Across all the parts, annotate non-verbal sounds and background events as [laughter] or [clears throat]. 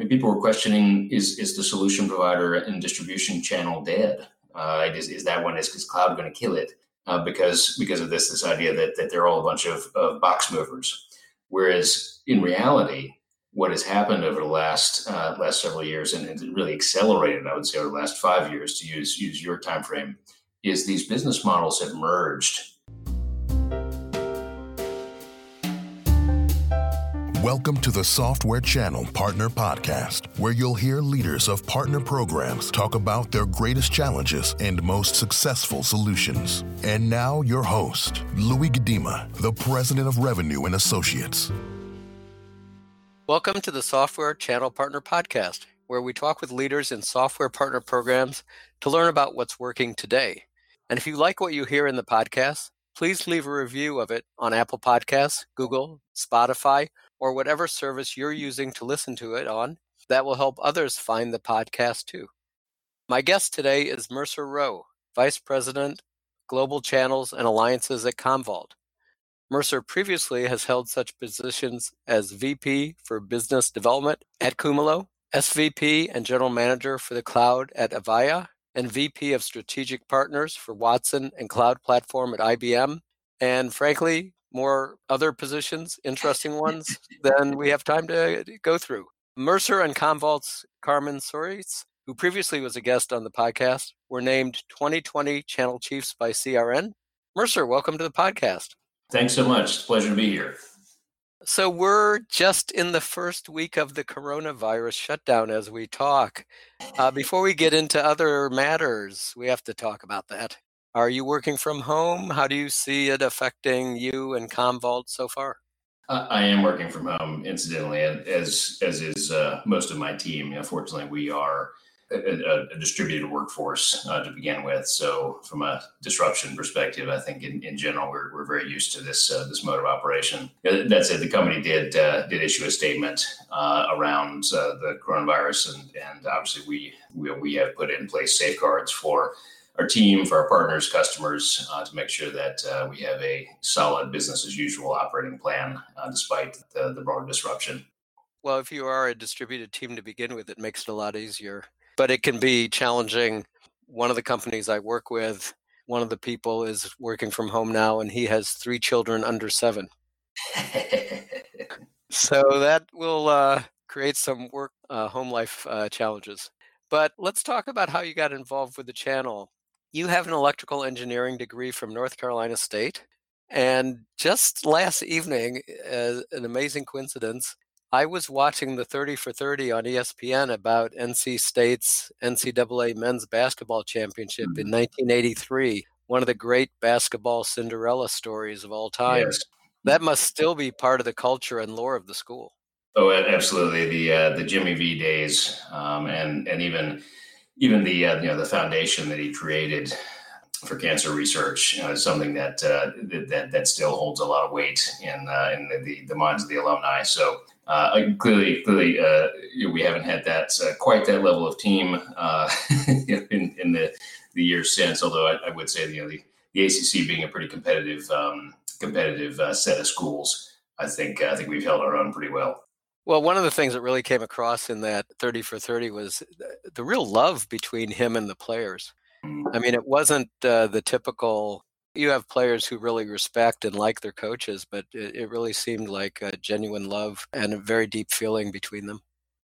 Mean, people were questioning: is is the solution provider and distribution channel dead? Uh, is, is that one is, is cloud going to kill it? Uh, because because of this this idea that that they're all a bunch of, of box movers, whereas in reality, what has happened over the last uh, last several years, and, and really accelerated, I would say, over the last five years, to use use your time frame, is these business models have merged Welcome to the Software Channel Partner Podcast, where you'll hear leaders of partner programs talk about their greatest challenges and most successful solutions. And now, your host, Louis Gedema, the President of Revenue and Associates. Welcome to the Software Channel Partner Podcast, where we talk with leaders in software partner programs to learn about what's working today. And if you like what you hear in the podcast, please leave a review of it on Apple Podcasts, Google, Spotify, or whatever service you're using to listen to it on. That will help others find the podcast too. My guest today is Mercer Rowe, Vice President, Global Channels and Alliances at Commvault. Mercer previously has held such positions as VP for Business Development at Kumalo, SVP and General Manager for the Cloud at Avaya, and VP of Strategic Partners for Watson and Cloud Platform at IBM, and frankly, more other positions, interesting [laughs] ones, than we have time to go through. Mercer and Commvault's Carmen Sorice, who previously was a guest on the podcast, were named 2020 Channel Chiefs by CRN. Mercer, welcome to the podcast. Thanks so much. It's a pleasure to be here. So, we're just in the first week of the coronavirus shutdown as we talk. Uh, before we get into other matters, we have to talk about that. Are you working from home? How do you see it affecting you and Commvault so far? Uh, I am working from home, incidentally, as as is uh, most of my team. Unfortunately, we are a, a distributed workforce uh, to begin with. So, from a disruption perspective, I think in, in general we're, we're very used to this uh, this mode of operation. That said, the company did uh, did issue a statement uh, around the coronavirus, and and obviously we, we we have put in place safeguards for our team, for our partners, customers, uh, to make sure that uh, we have a solid business as usual operating plan uh, despite the, the broader disruption. Well, if you are a distributed team to begin with, it makes it a lot easier. But it can be challenging. One of the companies I work with, one of the people is working from home now, and he has three children under seven. [laughs] so that will uh, create some work uh, home life uh, challenges. But let's talk about how you got involved with the channel. You have an electrical engineering degree from North Carolina State. And just last evening, uh, an amazing coincidence, I was watching the 30 for 30 on ESPN about NC State's NCAA men's basketball championship mm-hmm. in 1983, one of the great basketball Cinderella stories of all time. Yes. That must still be part of the culture and lore of the school. Oh, absolutely. The uh, the Jimmy V days, um, and and even even the uh, you know the foundation that he created for cancer research you know, is something that, uh, that that still holds a lot of weight in uh, in the, the, minds of the alumni. So uh, clearly, clearly, uh, we haven't had that uh, quite that level of team uh, [laughs] in, in the the years since. Although I, I, would say you know the, the ACC being a pretty competitive um, competitive set of schools, I think I think we've held our own pretty well. Well, one of the things that really came across in that 30 for 30 was the real love between him and the players. I mean, it wasn't uh, the typical, you have players who really respect and like their coaches, but it, it really seemed like a genuine love and a very deep feeling between them.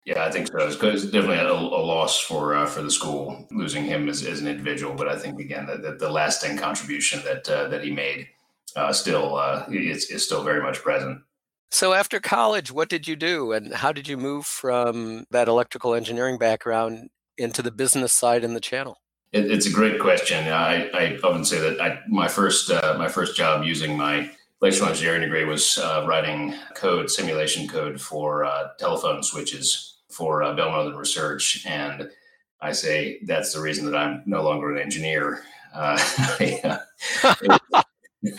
Yeah, I think so. It's, definitely a, a, loss for uh, for the school losing him as, as an individual, but I think again that the, the, lasting contribution that uh, that he made uh, still uh, is, is still very much present. So after college, what did you do, and how did you move from that electrical engineering background into the business side in the channel? It, it's a great question. I, I often say that I, my first uh, my first job using my electrical engineering degree was uh, writing code, simulation code for uh, telephone switches for uh, Bell Northern Research, and I say that's the reason that I'm no longer an engineer. Uh, [laughs] [laughs]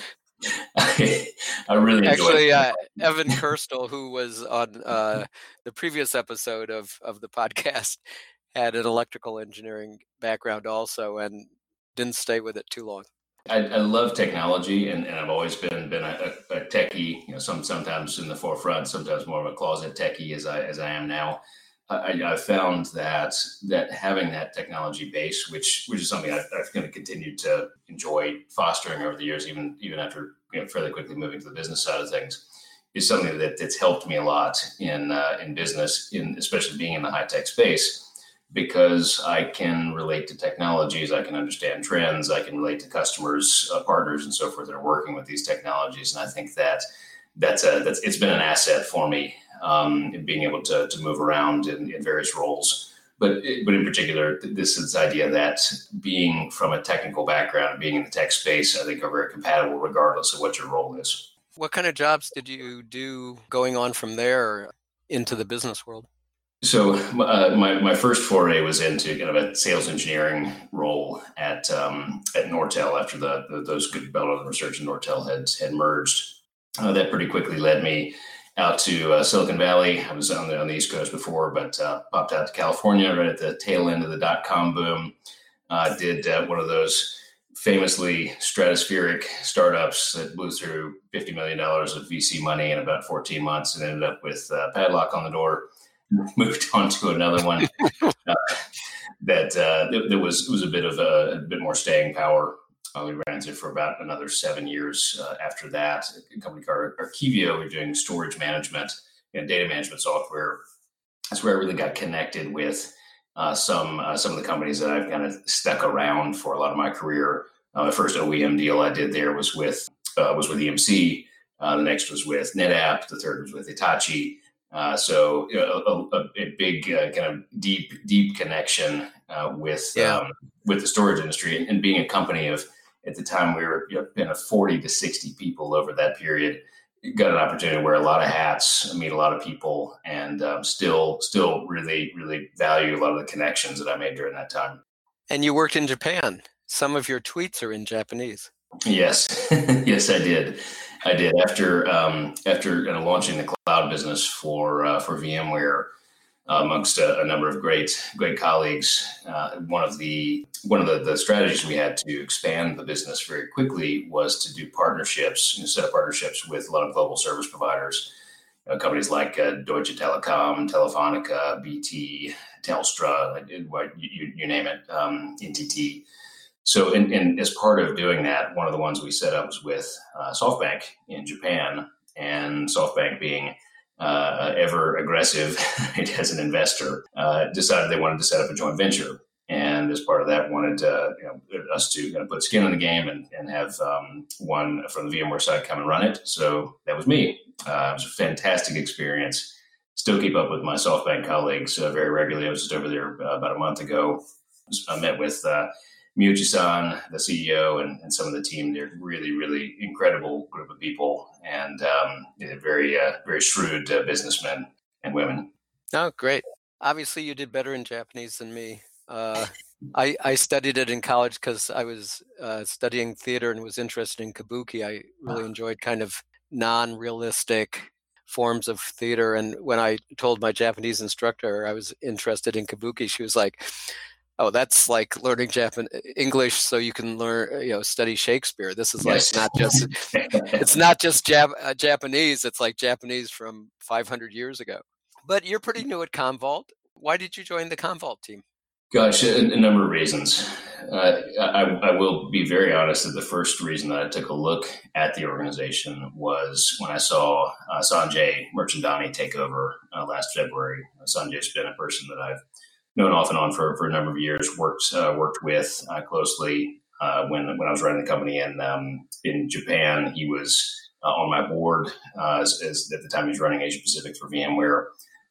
[laughs] I, I really actually uh, [laughs] Evan Kirstel, who was on uh, the previous episode of of the podcast, had an electrical engineering background also, and didn't stay with it too long. I, I love technology, and, and, I've always been been a, a, techie. You know, some sometimes in the forefront, sometimes more of a closet techie as I as I am now. I, I, found that that having that technology base, which which is something I've, I've kind of continued to enjoy fostering over the years, even even after you know, fairly quickly moving to the business side of things, is something that that's helped me a lot in uh, in business, in especially being in the high tech space, because I can relate to technologies, I can understand trends, I can relate to customers, uh, partners, and so forth that are working with these technologies, and I think that that's a that's it's been an asset for me um, in being able to, to move around in, in various roles. But, but in particular, this is the idea that being from a technical background, being in the tech space, I think are very compatible regardless of what your role is. What kind of jobs did you do going on from there into the business world? So uh, my, my first foray was into kind of a sales engineering role at um, at Nortel after the, the those good Bell Northern Research and Nortel had had merged. Uh, that pretty quickly led me out to uh, Silicon Valley. I was on the, on the East Coast before, but uh, popped out to California right at the tail end of the dot com boom. Uh, did uh, one of those famously stratospheric startups that blew through $50 million of VC money in about 14 months and ended up with a padlock on the door. [laughs] Moved on to another one [laughs] uh, that, uh, that, that was was a bit of a, a bit more staying power uh, we ran it for about another seven years uh, after that. A company called Arkivio, we're doing storage management and data management software. That's where I really got connected with uh, some uh, some of the companies that I've kind of stuck around for a lot of my career. Uh, the first OEM deal I did there was with uh, was with EMC. the next was with NetApp. The third was with Hitachi. so you know, a, a, a, big kind of deep deep connection with yeah. um, with the storage industry and, and being a company of at the time we were you know, been a 40 to 60 people over that period got an opportunity to wear a lot of hats meet a lot of people and um, still still really really value a lot of the connections that i made during that time. And you worked in japan. Some of your tweets are in japanese. Yes. [laughs] Yes i did. I did. After um, after kind of launching the cloud business for uh, for vmware amongst a, a, number of great great colleagues. Uh, one of the one of the, the, strategies we had to expand the business very quickly was to do partnerships, you know, set up partnerships with a lot of global service providers, uh, companies like uh, Deutsche Telekom, Telefonica, BT, Telstra, you, you name it, um, NTT. So, in, in, as part of doing that, one of the ones we set up was with uh, SoftBank in Japan, and SoftBank being uh, ever aggressive [laughs] as an investor, uh, decided they wanted to set up a joint venture. And as part of that, wanted to, you know, us to kind of put skin in the game and, and have um, one from the VMware side come and run it. So that was me. Uh, it was a fantastic experience. Still keep up with my SoftBank colleagues uh, very regularly. I was just over there uh, about a month ago. I met with uh, Miyauchi-san, the CEO, and, and some of the team. They're really, really incredible group of people, and um, very, uh, very shrewd uh, businessmen and women. Oh, great! Obviously, you did better in Japanese than me. Uh, I, I studied it in college because I was uh, studying theater and was interested in kabuki. I really enjoyed kind of non-realistic forms of theater. And when I told my Japanese instructor I was interested in kabuki, she was like, oh that's like learning Japanese English so you can learn uh, you know study Shakespeare. This is yes. like not just it's not just Jap- uh, Japanese. It's like Japanese from 500 years ago. But you're pretty new at Commvault. Why did you join the Commvault team? Gosh, a, a number of reasons. Uh, I, I, will be very honest that the first reason that I took a look at the organization was when I saw uh, Sanjay Mirchandani take over uh, last February. Sanjay's been a person that I've known off and on for, for a number of years. Worked uh, worked with uh, closely uh, when when I was running the company in um, in Japan. He was uh, on my board uh, as, as, at the time he was running Asia Pacific for VMware.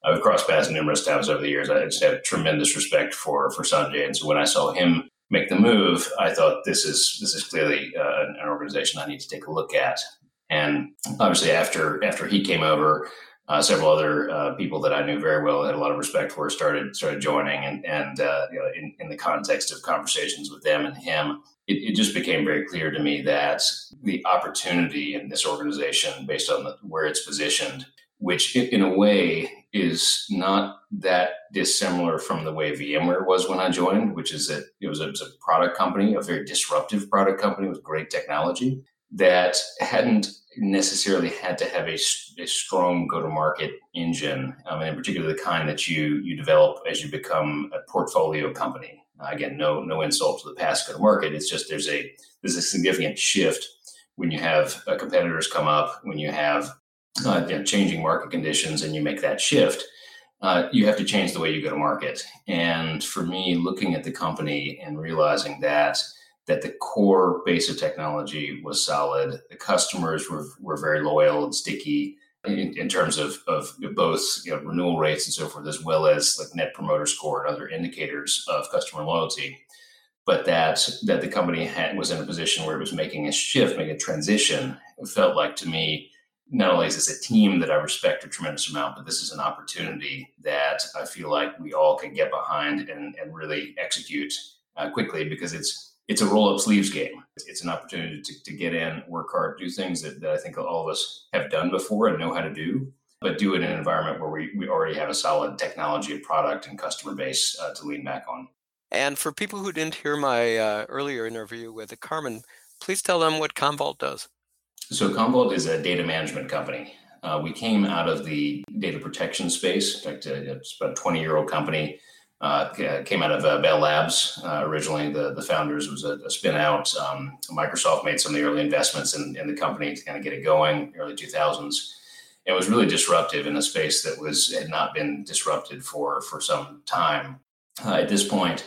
I've crossed paths numerous times over the years. I just have tremendous respect for for Sanjay, and so when I saw him make the move, I thought this is this is clearly uh, an organization I need to take a look at. And obviously, after after he came over, uh, several other uh, people that I knew very well, had a lot of respect for, started started joining, and and uh, you know, in, in the context of conversations with them and him, it, it, just became very clear to me that the opportunity in this organization, based on the, where it's positioned, which in, a way is not that dissimilar from the way VMware was when I joined, which is that it was a, it was a product company, a very disruptive product company with great technology that hadn't necessarily had to have a, a strong go-to-market engine, um, and in particular the kind that you you develop as you become a portfolio company. Uh, again, no no insult to the past go-to-market. It's just there's a there's a significant shift when you have uh, competitors come up, when you have uh, you know, changing market conditions, and you make that shift. Uh, you have to change the way you go to market. And for me, looking at the company and realizing that that the core base of technology was solid. The customers were, were very loyal and sticky in, in terms of, of both you know, renewal rates and so forth, as well as like net promoter score and other indicators of customer loyalty. But that that the company had, was in a position where it was making a shift, making a transition. It felt like to me, not only is this a team that I respect a tremendous amount, but this is an opportunity that I feel like we all can get behind and, and really execute uh, quickly because it's it's a roll up sleeves game. It's an opportunity to, to get in, work hard, do things that, that I think all of us have done before and know how to do, but do it in an environment where we, we already have a solid technology and product and customer base uh, to lean back on. And for people who didn't hear my uh, earlier interview with Carmen, please tell them what Commvault does. So, Commvault is a data management company. Uh, we came out of the data protection space. In fact, uh, it's about a 20 year old company uh, came out of uh, Bell Labs. Uh, originally, the, the founders was a, a spin out. Um, Microsoft made some of the early investments in, in the company to kind of get it going, early 2000s. It was really disruptive in a space that was had not been disrupted for for some time. Uh, at this point,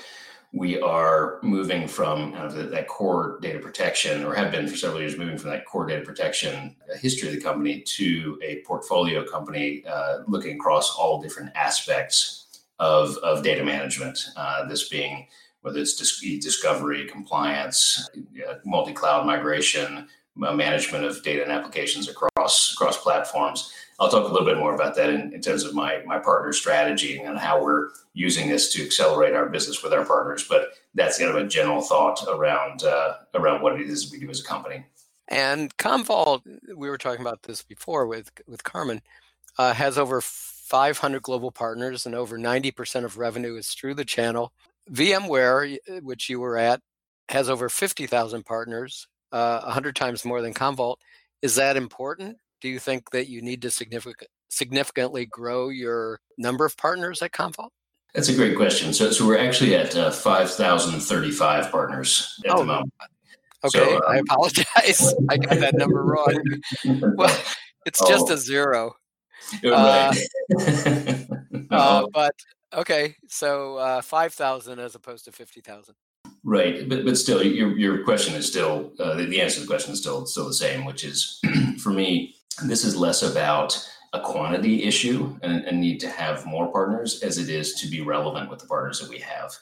we are moving from kind of the, that core data protection, or have been for several years, moving from that core data protection uh, history of the company to a portfolio company, uh, looking across all different aspects of, of data management, uh, this being whether it's discovery, compliance, uh, multi-cloud migration, uh, management of data and applications across across platforms. I'll talk a little bit more about that in, in, terms of my my partner strategy and how we're using this to accelerate our business with our partners. But that's kind of a general thought around uh, around what it is we do as a company. And Commvault, we were talking about this before with with Carmen, uh, has over 500 global partners, and over 90% of revenue is through the channel. VMware, uh, which you were at, has over 50,000 partners, uh, 100 times more than Commvault. Is that important? Do you think that you need to significant, significantly grow your number of partners at Commvault? That's a great question. So, so we're actually at uh, 5,035 partners at oh, the moment. Okay, so, um, I apologize. [laughs] I got that number wrong. [laughs] well, it's just oh. a zero. [laughs] Uh, [laughs] uh, but okay, so uh, five thousand as opposed to fifty thousand. Right, but but still, your your question is still uh, the, the answer to the question is still still the same, which is [clears throat] for me, this is less about a quantity issue and, and need to have more partners as it is to be relevant with the partners that we have.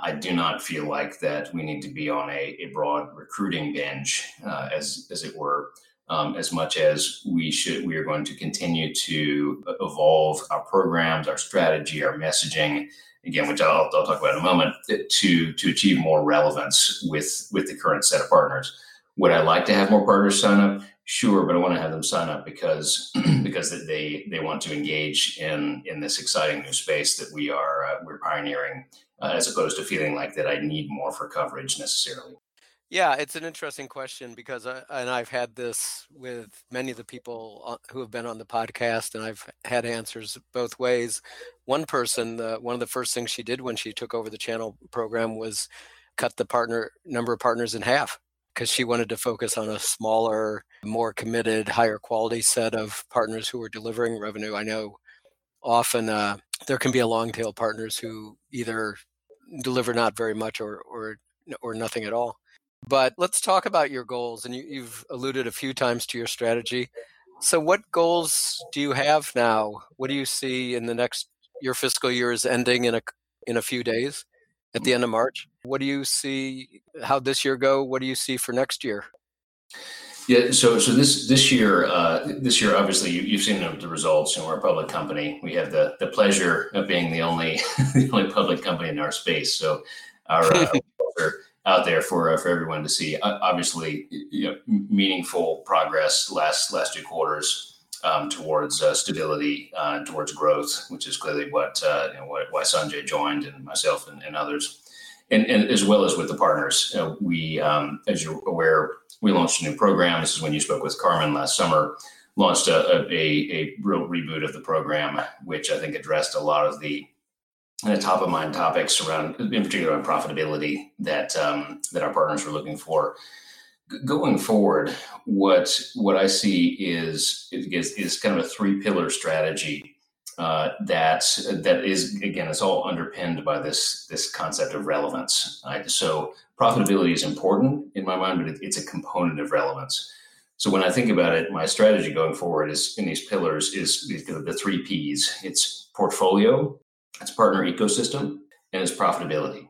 I do not feel like that we need to be on a, a broad recruiting bench, uh, as as it were, um, as much as we should we are going to continue to evolve our programs our strategy our messaging again which I'll, I'll talk about in a moment to to achieve more relevance with with the current set of partners. Would i like to have more partners sign up? Sure but i want to have them sign up because [clears throat] because they they want to engage in in this exciting new space that we are uh, we're pioneering uh, as opposed to feeling like that i need more for coverage necessarily yeah, it's an interesting question because, I, and I've had this with many of the people who have been on the podcast, and I've had answers both ways. One person, uh, one of the first things she did when she took over the channel program was cut the partner number of partners in half because she wanted to focus on a smaller, more committed, higher quality set of partners who were delivering revenue. I know often uh, there can be a long tail partners who either deliver not very much or or or nothing at all. But let's talk about your goals. And you, have alluded a few times to your strategy. So, what goals do you have now? What do you see in the next? Your fiscal year is ending in a in a few days, at the end of March. What do you see? How this year go? What do you see for next year? Yeah, so so this this year uh, this year obviously you, have seen the results, and we're a public company. We have the the pleasure of being the only [laughs] the only public company in our space. So our uh, [laughs] out there for uh, for everyone to see. Uh, obviously, you know, meaningful progress last last two quarters um, towards uh, stability uh, towards growth, which is clearly what, uh, you know, why Sanjay joined and myself and, and others. and, and as well as with the partners. We, um, as you're aware, we launched a new program. This is when you spoke with Carmen last summer. Launched a, a, a real reboot of the program, which I think addressed a lot of the kind of top of mind topics around, in particular, on profitability that um, that our partners were looking for. G- going forward, what what I see is is, is kind of a three pillar strategy uh, that that is again it's all underpinned by this this concept of relevance right? so profitability is important in my mind but it, it's a component of relevance so when i think about it my strategy going forward is in these pillars is the three p's it's portfolio it's partner ecosystem and it's profitability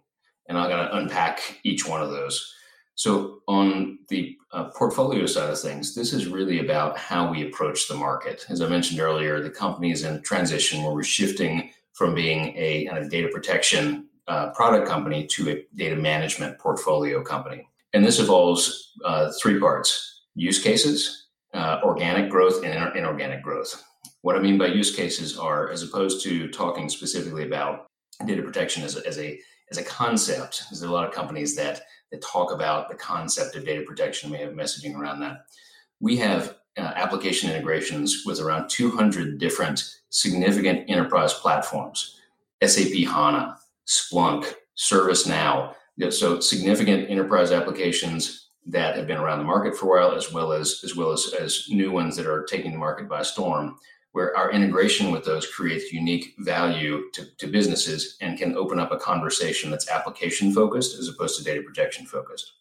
and i'm going to unpack each one of those so, on the uh, portfolio side of things, this is really about how we approach the market. As I mentioned earlier, the company is in transition where we're shifting from being a, a data protection uh, product company to a data management portfolio company. And this involves uh, three parts use cases, uh, organic growth, and inorganic growth. What I mean by use cases are, as opposed to talking specifically about data protection as a, as a, as a concept, there's a lot of companies that that talk about the concept of data protection. We have messaging around that. We have uh, application integrations with around 200 different significant enterprise platforms SAP HANA, Splunk, ServiceNow. So significant enterprise applications that have been around the market for a while, as well as as well as, as new ones that are taking the market by storm where our integration with those creates unique value to, to businesses and can open up a conversation that's application focused as opposed to data protection focused.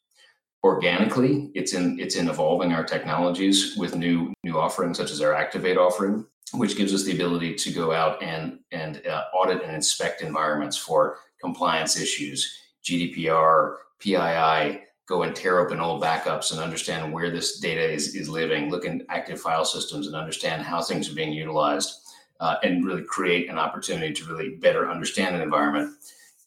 Organically it's in it's in evolving our technologies with new new offerings such as our activate offering which gives us the ability to go out and and uh, audit and inspect environments for compliance issues gdpr pii go and tear open old backups and understand where this data is, is living, look in active file systems and understand how things are being utilized, uh, and really create an opportunity to really better understand an environment.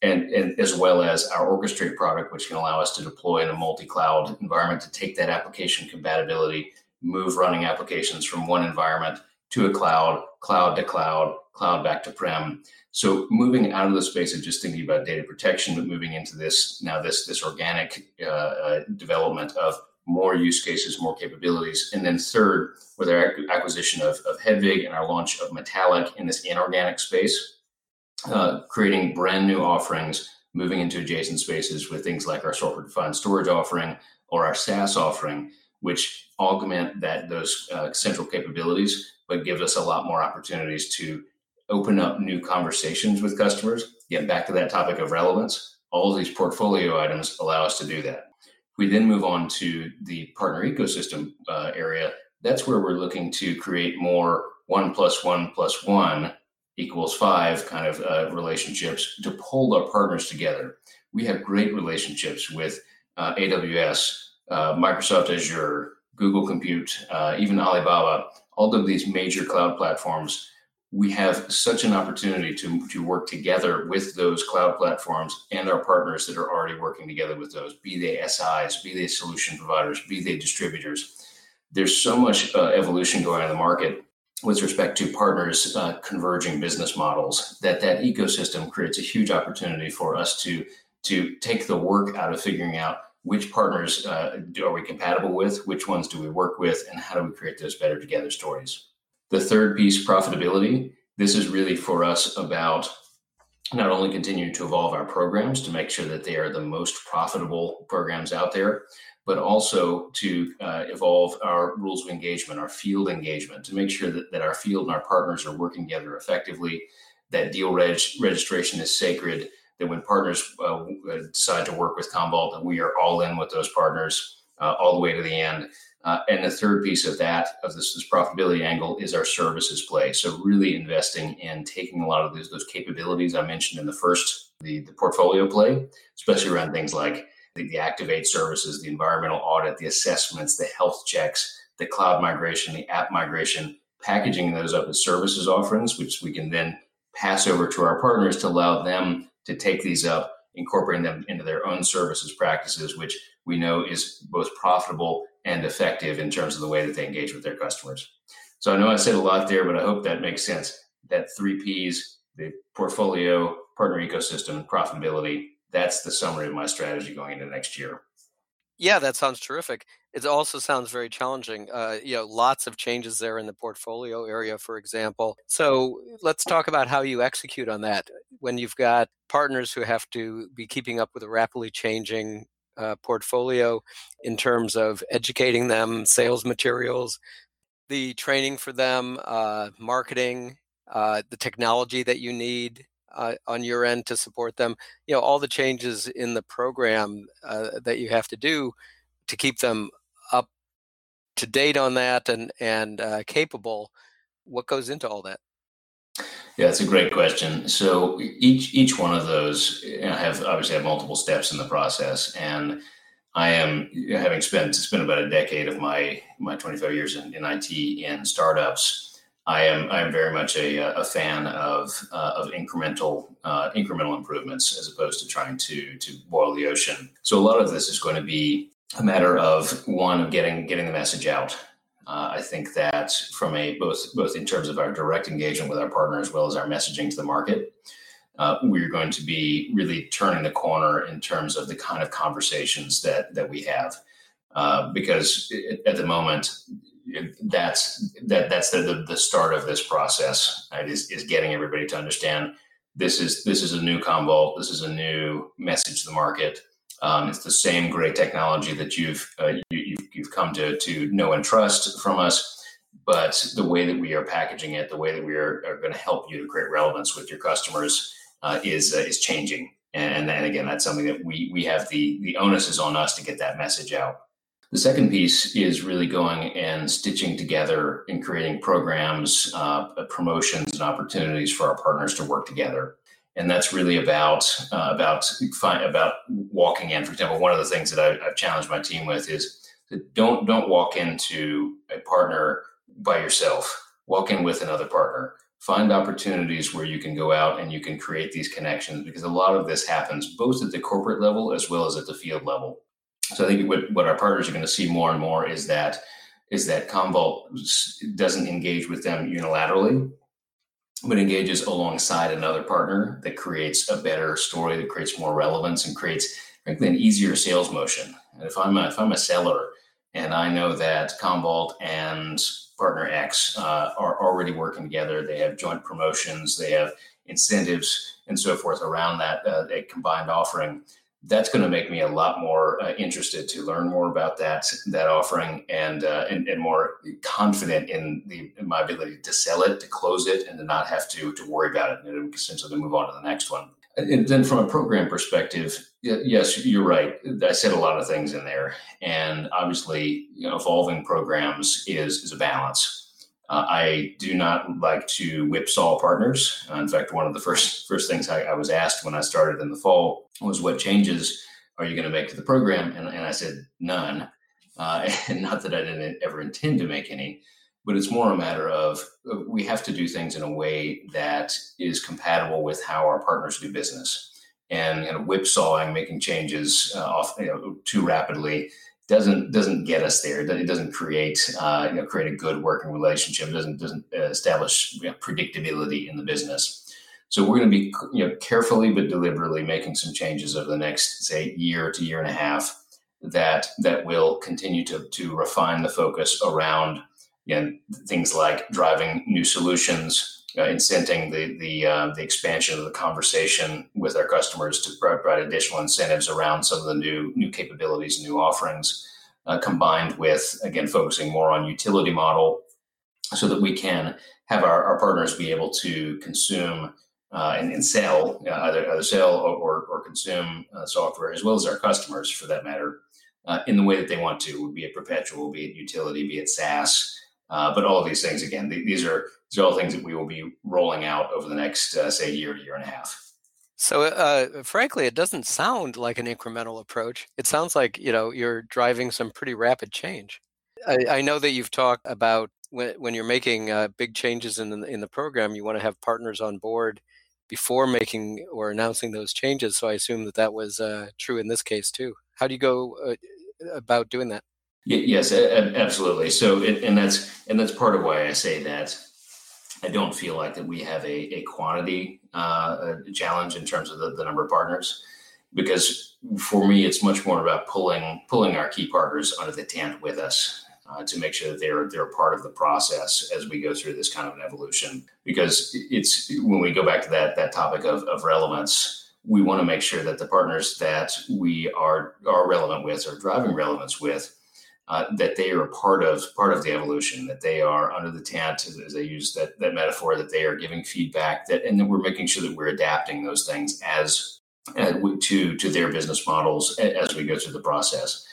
And, and as well as our orchestrate product, which can allow us to deploy in a multi-cloud environment to take that application compatibility, move running applications from one environment to a cloud, cloud to cloud, cloud back to prem. So moving out of the space of just thinking about data protection, but moving into this now this this organic uh, uh, development of more use cases, more capabilities, and then third, with our acquisition of, of Hedvig and our launch of Metallic in this inorganic space, uh, creating brand new offerings, moving into adjacent spaces with things like our software-defined storage offering or our SaaS offering, which augment that those uh, central capabilities, but gives us a lot more opportunities to open up new conversations with customers. Get back to that topic of relevance. All of these portfolio items allow us to do that. We then move on to the partner ecosystem uh, area. That's where we're looking to create more one plus one plus one equals five kind of uh, relationships to pull our partners together. We have great relationships with uh, AWS, uh, Microsoft Azure, Google Compute, uh, even Alibaba, all of these major cloud platforms we have such an opportunity to, to work together with those cloud platforms and our partners that are already working together with those, be they SIs, be they solution providers, be they distributors. There's so much uh, evolution going on in the market with respect to partners uh, converging business models that that ecosystem creates a huge opportunity for us to to take the work out of figuring out which partners uh, are we compatible with, which ones do we work with, and how do we create those better together stories. The third piece, profitability. This is really for us about not only continuing to evolve our programs to make sure that they are the most profitable programs out there, but also to uh, evolve our rules of engagement, our field engagement, to make sure that, that our field and our partners are working together effectively, that deal reg- registration is sacred, that when partners uh, decide to work with Commvault, that we are all in with those partners uh, all the way to the end. Uh, and the third piece of that, of this, this, profitability angle, is our services play. So really investing in taking a lot of those, those capabilities I mentioned in the first, the, the portfolio play, especially around things like the, the activate services, the environmental audit, the assessments, the health checks, the cloud migration, the app migration, packaging those up as services offerings, which we can then pass over to our partners to allow them to take these up, incorporating them into their own services practices, which we know is both profitable and effective in terms of the way that they engage with their customers. So I know I said a lot there, but I hope that makes sense. That three P's, the portfolio, partner ecosystem, profitability, that's the summary of my strategy going into next year. Yeah, that sounds terrific. It also sounds very challenging. Uh, you know, lots of changes there in the portfolio area, for example. So let's talk about how you execute on that. When you've got partners who have to be keeping up with a rapidly changing uh, portfolio in terms of educating them, sales materials, the training for them, uh, marketing, uh, the technology that you need, uh, on your end to support them you know all the changes in the program uh, that you have to do to keep them up to date on that and and uh, capable what goes into all that? Yeah it's a great question. So each each one of those have obviously have multiple steps in the process and I am having spent spent about a decade of my my 25 years in, in IT in startups I am I am very much a, a fan of uh, of incremental uh, incremental improvements as opposed to trying to to boil the ocean. So a lot of this is going to be a matter of one of getting getting the message out. Uh, I think that from a both both in terms of our direct engagement with our partner as well as our messaging to the market, uh, we're going to be really turning the corner in terms of the kind of conversations that that we have. Uh, because at the moment, that's that that's the, the, the start of this process right, is, is getting everybody to understand this is this is a new Commvault this is a new message to the market. Um, it's the same great technology that you've uh, you, have you've come to to know and trust from us but the way that we are packaging it the way that we are, are going to help you to create relevance with your customers uh, is uh, is changing. And, and again that's something that we we have the the onus is on us to get that message out the second piece is really going and stitching together and creating programs, uh, promotions, and opportunities for our partners to work together. And that's really about uh, about about walking in. For example, one of the things that I, I've challenged my team with is don't don't walk into a partner by yourself. Walk in with another partner. Find opportunities where you can go out and you can create these connections because a lot of this happens both at the corporate level as well as at the field level so I think what, what our partners are going to see more and more is that is that Commvault doesn't engage with them unilaterally, but engages alongside another partner that creates a better story, that creates more relevance, and creates frankly an easier sales motion. And if I'm a, if I'm a seller and I know that Commvault and partner X uh, are already working together, they have joint promotions, they have incentives, and so forth around that uh, combined offering that's going to make me a lot more uh, interested to learn more about that that offering and, uh, and, and more confident in the in my ability to sell it, to close it, and to not have to to worry about it, and essentially move on to the next one. And then from a program perspective, yes, you're right. I said a lot of things in there, and obviously, you know, evolving programs is is a balance. Uh, I do not like to whipsaw partners. Uh, in fact, one of the [laughs] first first things I, I, was asked when I started in the fall was, "What changes are you going to make to the program?" And, and I said, "None." Uh, [laughs] and not that I didn't ever intend to make any, but it's more a matter of we have to do things in a way that is compatible with how our partners do business. And you know, whipsawing, making changes uh, off you know, too rapidly doesn't doesn't get us there. It doesn't create uh, you know create a good working relationship. It doesn't doesn't establish you know, predictability in the business. So we're going to be you know carefully but deliberately making some changes over the next say year to year and a half that that will continue to to refine the focus around know, things like driving new solutions, uh, incenting the the uh, the expansion of the conversation with our customers to provide additional incentives around some of the new new capabilities and new offerings, uh, combined with again focusing more on utility model, so that we can have our, our partners be able to consume uh, and, and, sell uh, either either sell or, or, consume uh, software as well as our customers for that matter in the way that they want to, be it perpetual, be it utility, be it SaaS. Uh, but all of these things, again, th- these are these are all things that we will be rolling out over the next, uh, say, year year and a half. So, uh, frankly, it doesn't sound like an incremental approach. It sounds like you know you're driving some pretty rapid change. I, I know that you've talked about when, when you're making uh, big changes in the, in the program, you want to have partners on board before making or announcing those changes. So, I assume that that was uh, true in this case too. How do you go uh, about doing that? Yes, absolutely. So, and that's and that's part of why I say that I don't feel like that we have a, a quantity uh, challenge in terms of the, the number of partners. because for me, it's much more about pulling pulling our key partners under the tent with us uh, to make sure that they're they're part of the process as we go through this kind of an evolution. Because it's when we go back to that that topic of, of relevance, we want to make sure that the partners that we are are relevant with or driving relevance with. Uh, that they are part of part of the evolution, that they are under the tent, as, I use that that metaphor, that they are giving feedback, that and then we're making sure that we're adapting those things as uh, to to their business models as we go through the process.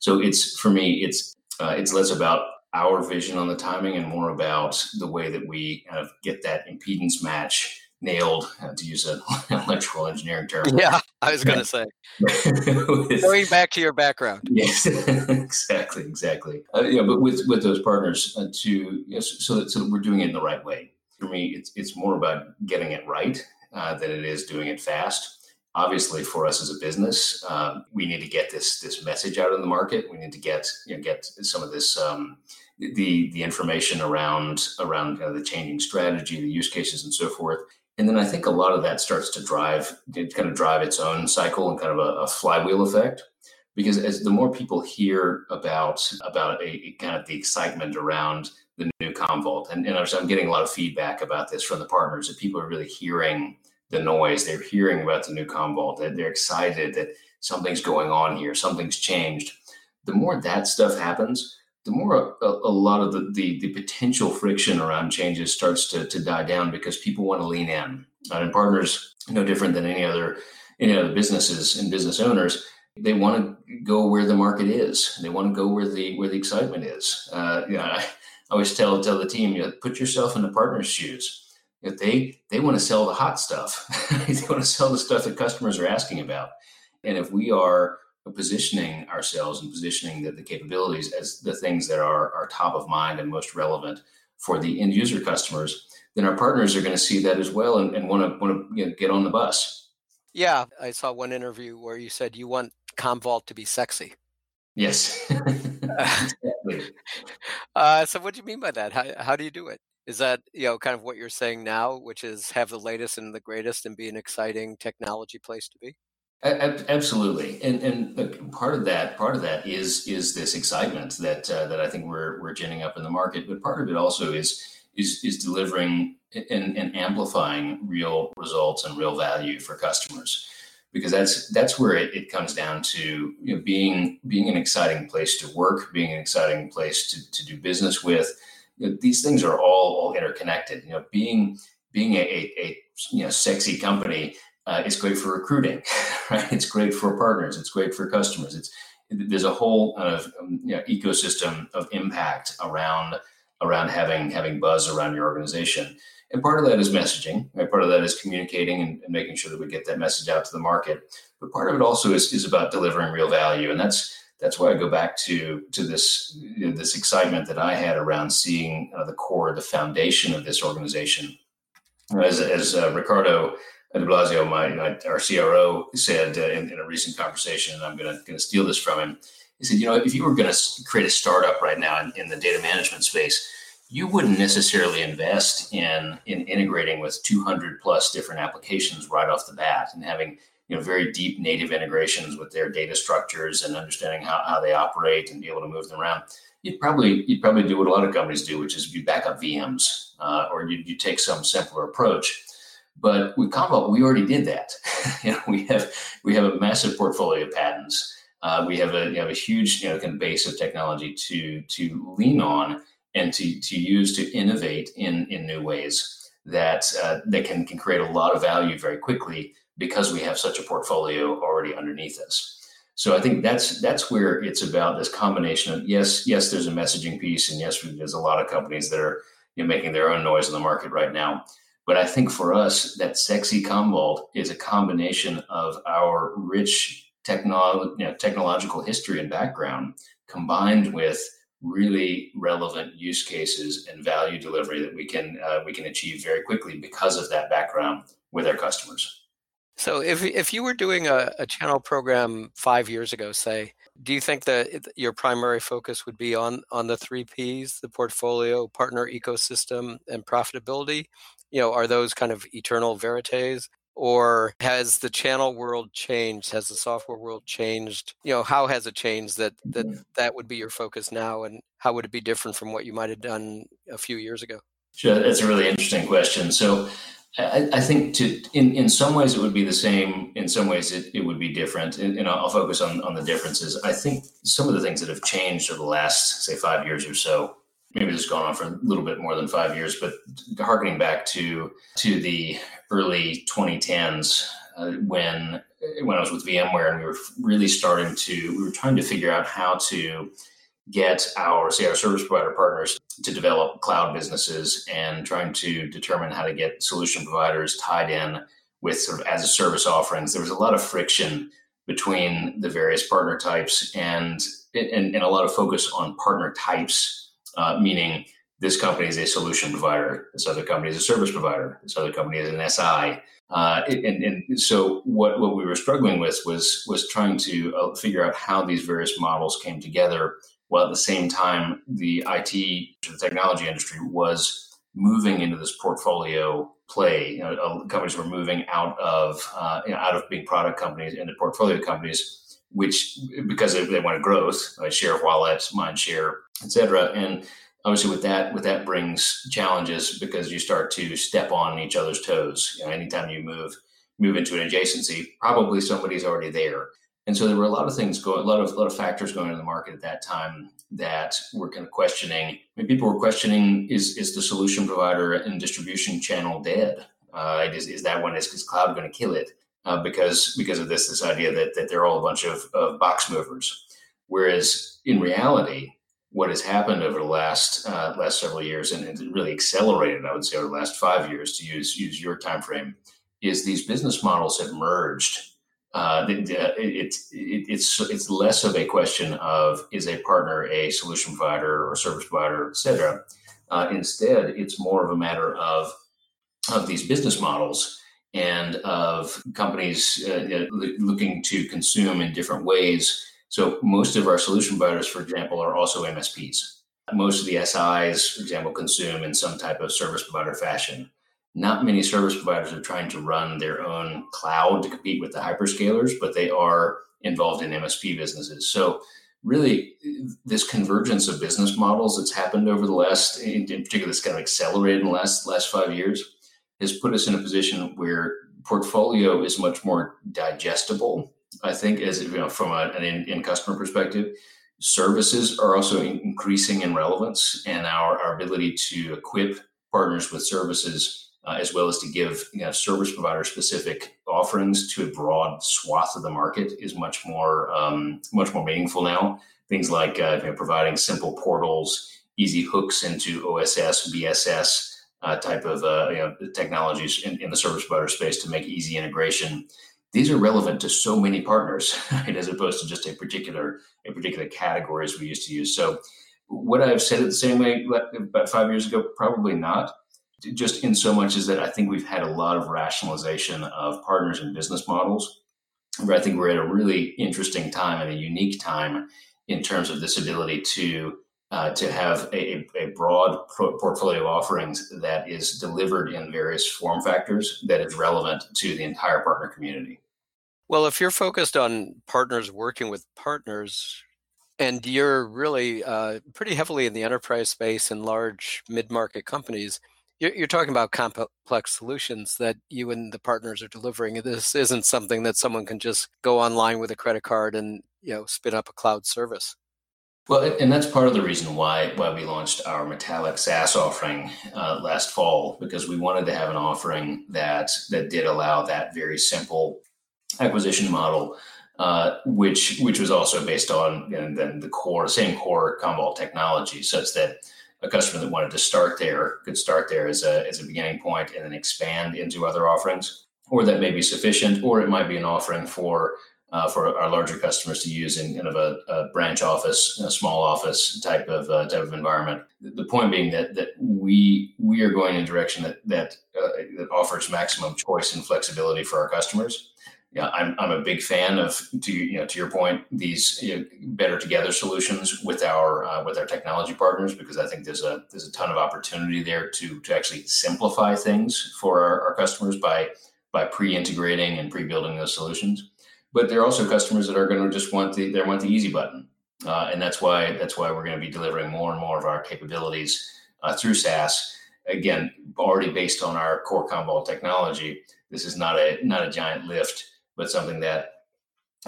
So it's for me, it's uh, it's less about our vision on the timing and more about the way that we kind of get that impedance match nailed, uh, to use an [laughs] electrical engineering term. Yeah, I was going to say. [laughs] with, Going back to your background. Yes, [laughs] exactly, exactly. Uh, yeah, but with with those partners uh, to yes, so that so that we're doing it in the right way. For me, it's it's more about getting it right uh, than it is doing it fast obviously for us as a business um, we need to get this this message out in the market. We need to get you know, get some of this um, the the information around around kind of the changing strategy the use cases and so forth. And then i think a lot of that starts to drive it kind of drive its own cycle and kind of a, a flywheel effect. Because as the more people hear about about a, a kind of the excitement around the new Commvault, and, and I'm getting a lot of feedback about this from the partners that people are really hearing the noise. They're hearing about the new Commvault. That they're excited that something's going on here, something's changed. The more that stuff happens, the more a, a lot of the, the, the potential friction around changes starts to, to die down because people want to lean in. And partners, no different than any other any other businesses and business owners, they want to go where the market is. They want to go where the where the excitement is. Uh, you know, I always tell tell the team, you know, put yourself in the partner's shoes if they they want to sell the hot stuff. [laughs] They want to sell the stuff that customers are asking about. And if we are positioning ourselves and positioning the, the capabilities as the things that are, are top of mind and most relevant for the end user customers then our partners are going to see that as well and, and want to want to you know, get on the bus. Yeah i saw one interview where you said you want commvault to be sexy. Yes. [laughs] [laughs] Exactly. uh, so what do you mean by that? How, how do you do it is that you know kind of what you're saying now, which is have the latest and the greatest and be an exciting technology place to be? Absolutely, and and part of that part of that is is this excitement that uh, that I think we're we're ginning up in the market. But part of it also is is is delivering and, and amplifying real results and real value for customers, because that's that's where it, it comes down to you know, being being an exciting place to work, being an exciting place to to do business with you know, these things are all, all interconnected. You know, being being a, a, a you know sexy company uh, is great for recruiting, [laughs] right? It's great for partners. It's great for customers. It's there's a whole kind of um, you know, ecosystem of impact around around having having buzz around your organization. And part of that is messaging. Right? Part of that is communicating and, and making sure that we get that message out to the market. But part of it also is, is about delivering real value. And that's that's why I go back to to this you know, this excitement that I had around seeing uh, the core, the foundation of this organization. As as uh, Riccardo Di Blasio, my, my our CRO, said uh, in, in, a recent conversation, and I'm going to steal this from him. He said, you know, if you were going to create a startup right now in, in the data management space, you wouldn't necessarily invest in in integrating with 200 plus different applications right off the bat and having you know very deep native integrations with their data structures and understanding how, how they operate and be able to move them around you'd probably you'd probably do what a lot of companies do which is you back up vms uh, or you, you take some simpler approach but with Commvault, we already did that. [laughs] you know, we have we have a massive portfolio of patents. Uh, we have a you know, a huge you know kind of base of technology to to lean on and to to use to innovate in in new ways that uh, that can can create a lot of value very quickly because we have such a portfolio already underneath us. So I think that's that's where it's about this combination of yes, yes, there's a messaging piece, and yes, there's a lot of companies that are you know, making their own noise in the market right now. But I think for us, that sexy Commvault is a combination of our rich technolo- you know, technological history and background combined with really relevant use cases and value delivery that we can uh, we can achieve very quickly because of that background with our customers. So if if you were doing a, a channel program five years ago, say, do you think that your primary focus would be on on the three Ps, the portfolio, partner ecosystem, and profitability? You know, are those kind of eternal verities, or has the channel world changed? Has the software world changed? You know, how has it changed that that mm-hmm. that would be your focus now, and how would it be different from what you might have done a few years ago? Sure, that's a really interesting question. So. I, I think to in, in some ways it would be the same. In some ways it, it would be different. And, and I'll focus on, on the differences. I think some of the things that have changed over the last, say, five years or so maybe this has gone on for a little bit more than five years, but harkening back to to the early 2010s uh, when when I was with VMware and we were really starting to we were trying to figure out how to get our say our service provider partners to develop cloud businesses and trying to determine how to get solution providers tied in with sort of as a service offerings. There was a lot of friction between the various partner types and and, and a lot of focus on partner types uh, meaning this company is a solution provider, this other company is a service provider, this other company is an SI. Uh, and, and, so what, what we were struggling with was was trying to uh, figure out how these various models came together, while at the same time the IT, the technology industry was moving into this portfolio play. You know, uh, companies were moving out of uh, you know, out of big product companies into portfolio companies, which because they, wanted growth, share of wallet, mind share, etc. And obviously, with that, with that brings challenges because you start to step on each other's toes. You know, anytime you move move into an adjacency, probably somebody's already there. And so there were a lot of things going, a lot of a lot of factors going in the market at that time that were kind of questioning. I mean, people were questioning: is is the solution provider and distribution channel dead? Uh, is, is that one is, is cloud going to kill it? Uh, because because of this this idea that that they're all a bunch of, of box movers. Whereas in reality, what has happened over the last uh, last several years, and really accelerated, I would say, over the last five years, to use use your time frame, is these business models have merged. Uh, it, it, it, it's it's less of a question of is a partner a solution provider or service provider, et cetera. Uh, instead, it's more of a matter of of these business models and of companies uh, looking to consume in different ways so most of our solution providers, for example, are also MSPs. Most of the SIs, for example, consume in some type of service provider fashion. Not many service providers are trying to run their own cloud to compete with the hyperscalers, but they are involved in MSP businesses. So really this convergence of business models that's happened over the last in particular that's kind of accelerated in the last last five years has put us in a position where portfolio is much more digestible I think, as you know, from a, an in, customer perspective, services are also increasing in relevance, and our, our ability to equip partners with services, uh, as well as to give you know, service provider specific offerings to a broad swath of the market, is much more um, much more meaningful now. Things like uh, you know, providing simple portals, easy hooks into OSS, BSS. Uh, type of uh, you know, technologies in, in the service provider space to make easy integration these are relevant to so many partners, [laughs] right, as opposed to just a particular a particular categories we used to use. So, would I have said it the same way about five years ago? Probably not. Just in so much as that I think we've had a lot of rationalization of partners and business models. Where I think we're at a really interesting time and a unique time in terms of this ability to uh, to have a, a broad portfolio of offerings that is delivered in various form factors that is relevant to the entire partner community. Well, if you're focused on partners working with partners, and you're really uh, pretty heavily in the enterprise space and large mid-market companies, you're, you're, talking about complex solutions that you and the partners are delivering. This isn't something that someone can just go online with a credit card and you know spin up a cloud service. Well, and that's part of the reason why why we launched our Metallic SaaS offering uh, last fall because we wanted to have an offering that that did allow that very simple acquisition model, uh, which which was also based on and then the core same core Commvault technology, such that a customer that wanted to start there could start there as a as a beginning point and then expand into other offerings, or that may be sufficient, or it might be an offering for uh, for our larger customers to use in kind of a, a branch office, a small office type of uh, type of environment. The point being that that we we are going in a direction that that uh, that offers maximum choice and flexibility for our customers. Yeah, I'm, I'm a big fan of to you know to your point these you know, better together solutions with our uh, with our technology partners because I think there's a there's a ton of opportunity there to to actually simplify things for our, our customers by by pre-integrating and pre-building those solutions. But there are also customers that are going to just want the they want the easy button, uh, and that's why that's why we're going to be delivering more and more of our capabilities uh, through SaaS. Again, already based on our core Commvault technology. This is not a not a giant lift, but something that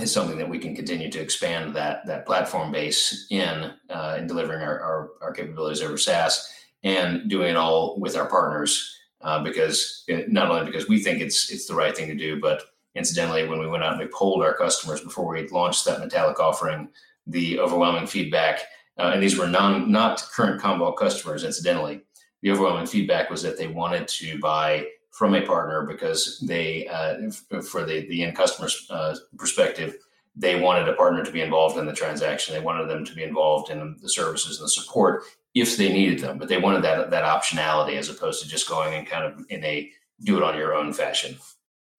is something that we can continue to expand that that platform base in uh, in delivering our, our, our capabilities over SaaS and doing it all with our partners uh, because it, not only because we think it's it's the right thing to do, but incidentally, when we went out and we polled our customers before we launched that metallic offering, the overwhelming feedback, uh, and these were non not current Commvault customers, incidentally, the overwhelming feedback was that they wanted to buy from a partner because they, uh, for the the end customer's uh, perspective, they wanted a partner to be involved in the transaction. They wanted them to be involved in the services and the support if they needed them, but they wanted that that optionality as opposed to just going and kind of in a do it on your own fashion.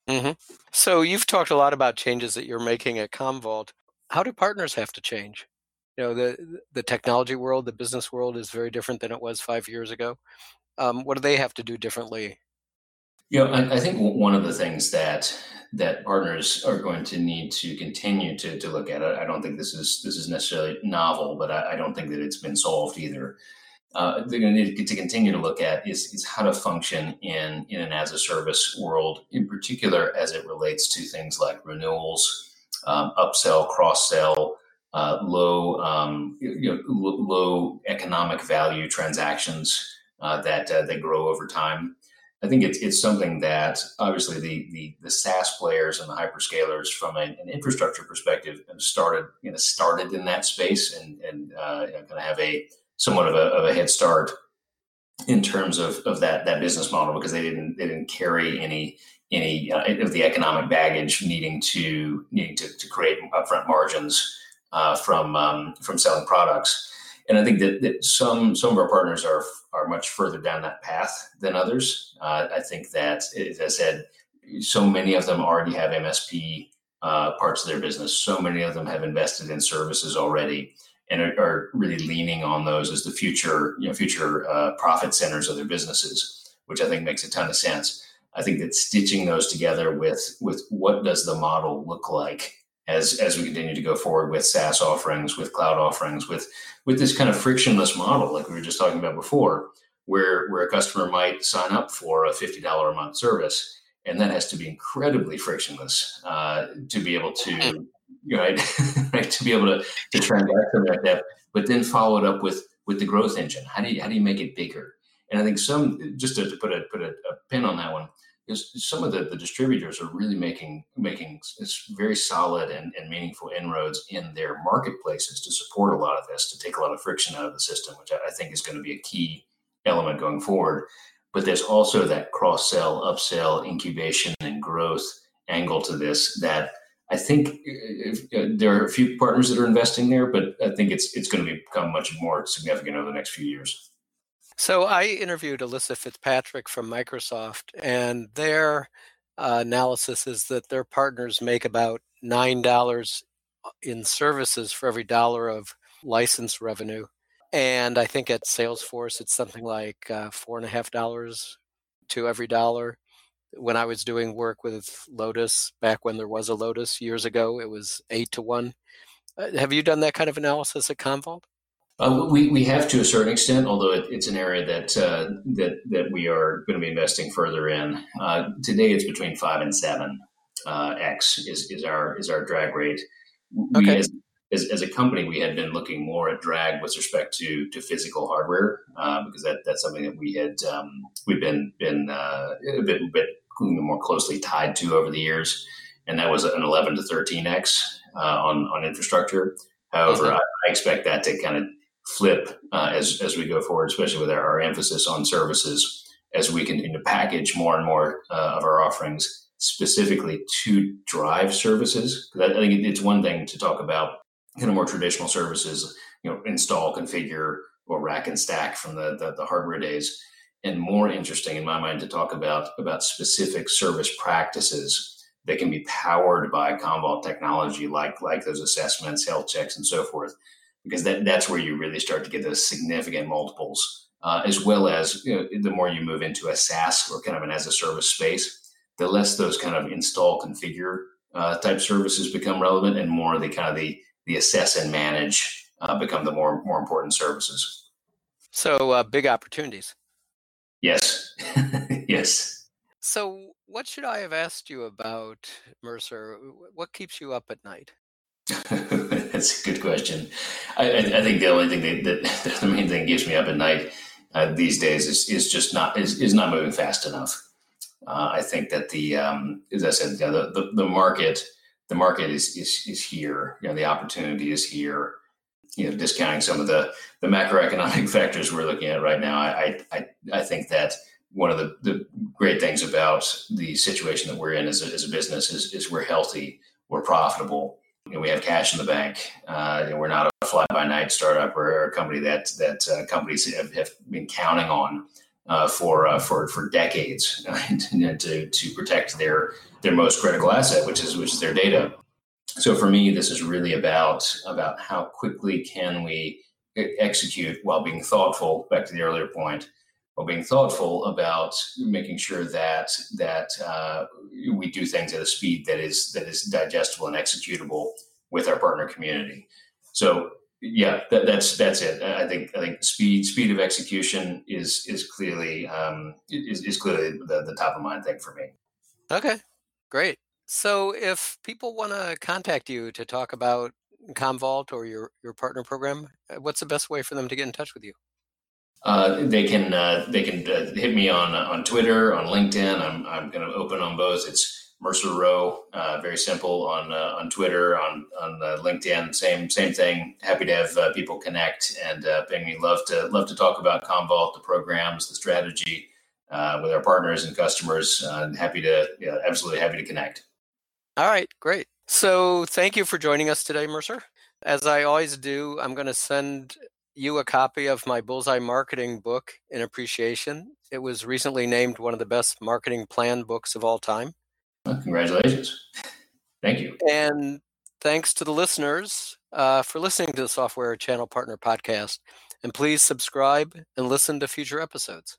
Mm-hmm. So you've talked a lot about changes that you're making at Commvault. How do partners have to change? You know, the the technology world, the business world is very different than it was five years ago. Um, what do they have to do differently? You know, I, I, think one of the things that that partners are going to need to continue to, to look at. I, I don't think this is this is necessarily novel, but I, I don't think that it's been solved either uh, they're going to need to continue to look at is, is how to function in, in an as a service world, in particular as it relates to things like renewals, um, upsell, cross sell, uh, low um, you know, low economic value transactions uh, that uh, that grow over time. I think it's, it's something that obviously the, the, the SaaS players and the hyperscalers from an, an infrastructure perspective have started you know started in that space and and uh, kind of have a somewhat of a, of a head start in terms of, of that that business model because they didn't they didn't carry any any uh, of the economic baggage needing to needing to, to create upfront margins uh, from um, from selling products. And I think that, that some some of our partners are are much further down that path than others. Uh, I think that, as I said, so many of them already have MSP uh, parts of their business. So many of them have invested in services already and are, are, really leaning on those as the future, you know, future uh, profit centers of their businesses, which I think makes a ton of sense. I think that stitching those together with with what does the model look like as as we continue to go forward with SaaS offerings, with cloud offerings, with with this kind of frictionless model, like we were just talking about before, where where a customer might sign up for a fifty dollar a month service, and that has to be incredibly frictionless uh, to be able to right, [laughs] right, to be able to, to transact like that, but then follow it up with with the growth engine. How do you how do you make it bigger? And I think some just to, put a put a, a, pin on that one is some of the, the distributors are really making making it's very solid and, and meaningful inroads in their marketplaces to support a lot of this, to take a lot of friction out of the system, which I think is going to be a key element going forward. But there's also that cross sell, upsell, incubation, and growth angle to this that I think if, uh, there are a few partners that are investing there, but I think it's it's going to become much more significant over the next few years. So I interviewed Alyssa Fitzpatrick from Microsoft, and their uh, analysis is that their partners make about nine dollars in services for every dollar of license revenue, and I think at Salesforce it's something like uh, four and a half dollars to every dollar when I was doing work with Lotus back when there was a Lotus years ago, it was eight to one. Uh, have you done that kind of analysis at Commvault? Uh, we, we have to a certain extent, although it, it's an area that uh, that that we are going to be investing further in. Uh, today, it's between five and seven uh, x is, is our is our drag rate. We, okay. As, as, as, a company, we had been looking more at drag with respect to to physical hardware uh, because that, that's something that we had um, we've been been a bit a bit more closely tied to over the years, and that was an 11 to 13x uh, on on infrastructure. However, mm-hmm. I, I, expect that to kind of flip uh, as as we go forward, especially with our, our, emphasis on services as we continue to package more and more uh, of our offerings specifically to drive services. I think it's one thing to talk about kind of more traditional services, you know, install, configure, or rack and stack from the, the, the hardware days and more interesting in my mind to talk about about specific service practices that can be powered by Commvault technology, like like those assessments, health checks, and so forth, because that that's where you really start to get those significant multiples, uh, as well as you know, the more you move into a SaaS or kind of an as a service space, the less those kind of install configure uh, type services become relevant, and more the kind of the the assess and manage uh, become the more more important services. So uh, big opportunities. [laughs] Yes. So what should I have asked you about Mercer? What keeps you up at night? [laughs] That's a good question. I, I, think the only thing that, that, [laughs] the main thing keeps me up at night uh, these days is, is just not is, is not moving fast enough. Uh, I think that the um, as I said, you know, the, the, the market the market is is is here. You know, the opportunity is here. You know, discounting some of the the macroeconomic factors we're looking at right now, I I I think that one of the, the great things about the situation that we're in as a, as a business is, is we're healthy, we're profitable, know, we have cash in the bank. Uh, we're not a fly by night startup or a company that that uh, companies have, have, been counting on uh, for uh, for for decades [laughs] to to protect their their most critical asset, which is which is their data. So for me, this is really about about how quickly can we execute while being thoughtful. Back to the earlier point, while being thoughtful about making sure that that uh, we do things at a speed that is that is digestible and executable with our partner community. So yeah, that, that's that's it. I think I think speed speed of execution is is clearly um, is, is clearly the, the top of mind thing for me. Okay, great. So if people want to contact you to talk about Commvault or your your partner program, uh, what's the best way for them to get in touch with you? Uh, they can uh, they can uh, hit me on on Twitter, on LinkedIn. I'm I'm going to open on both. It's Mercer Rowe, uh, very simple on uh, on Twitter, on on LinkedIn. Same same thing. Happy to have people connect and ping me. Love to love to talk about Commvault, the programs, the strategy with our partners and customers. Happy to yeah, absolutely happy to connect. All right, great. So thank you for joining us today, Mercer. As I always do, I'm going to send you a copy of my Bullseye Marketing book in appreciation. It was recently named one of the best marketing plan books of all time. Well, congratulations. Thank you. And thanks to the listeners uh, for listening to the Software Channel Partner podcast. And please subscribe and listen to future episodes.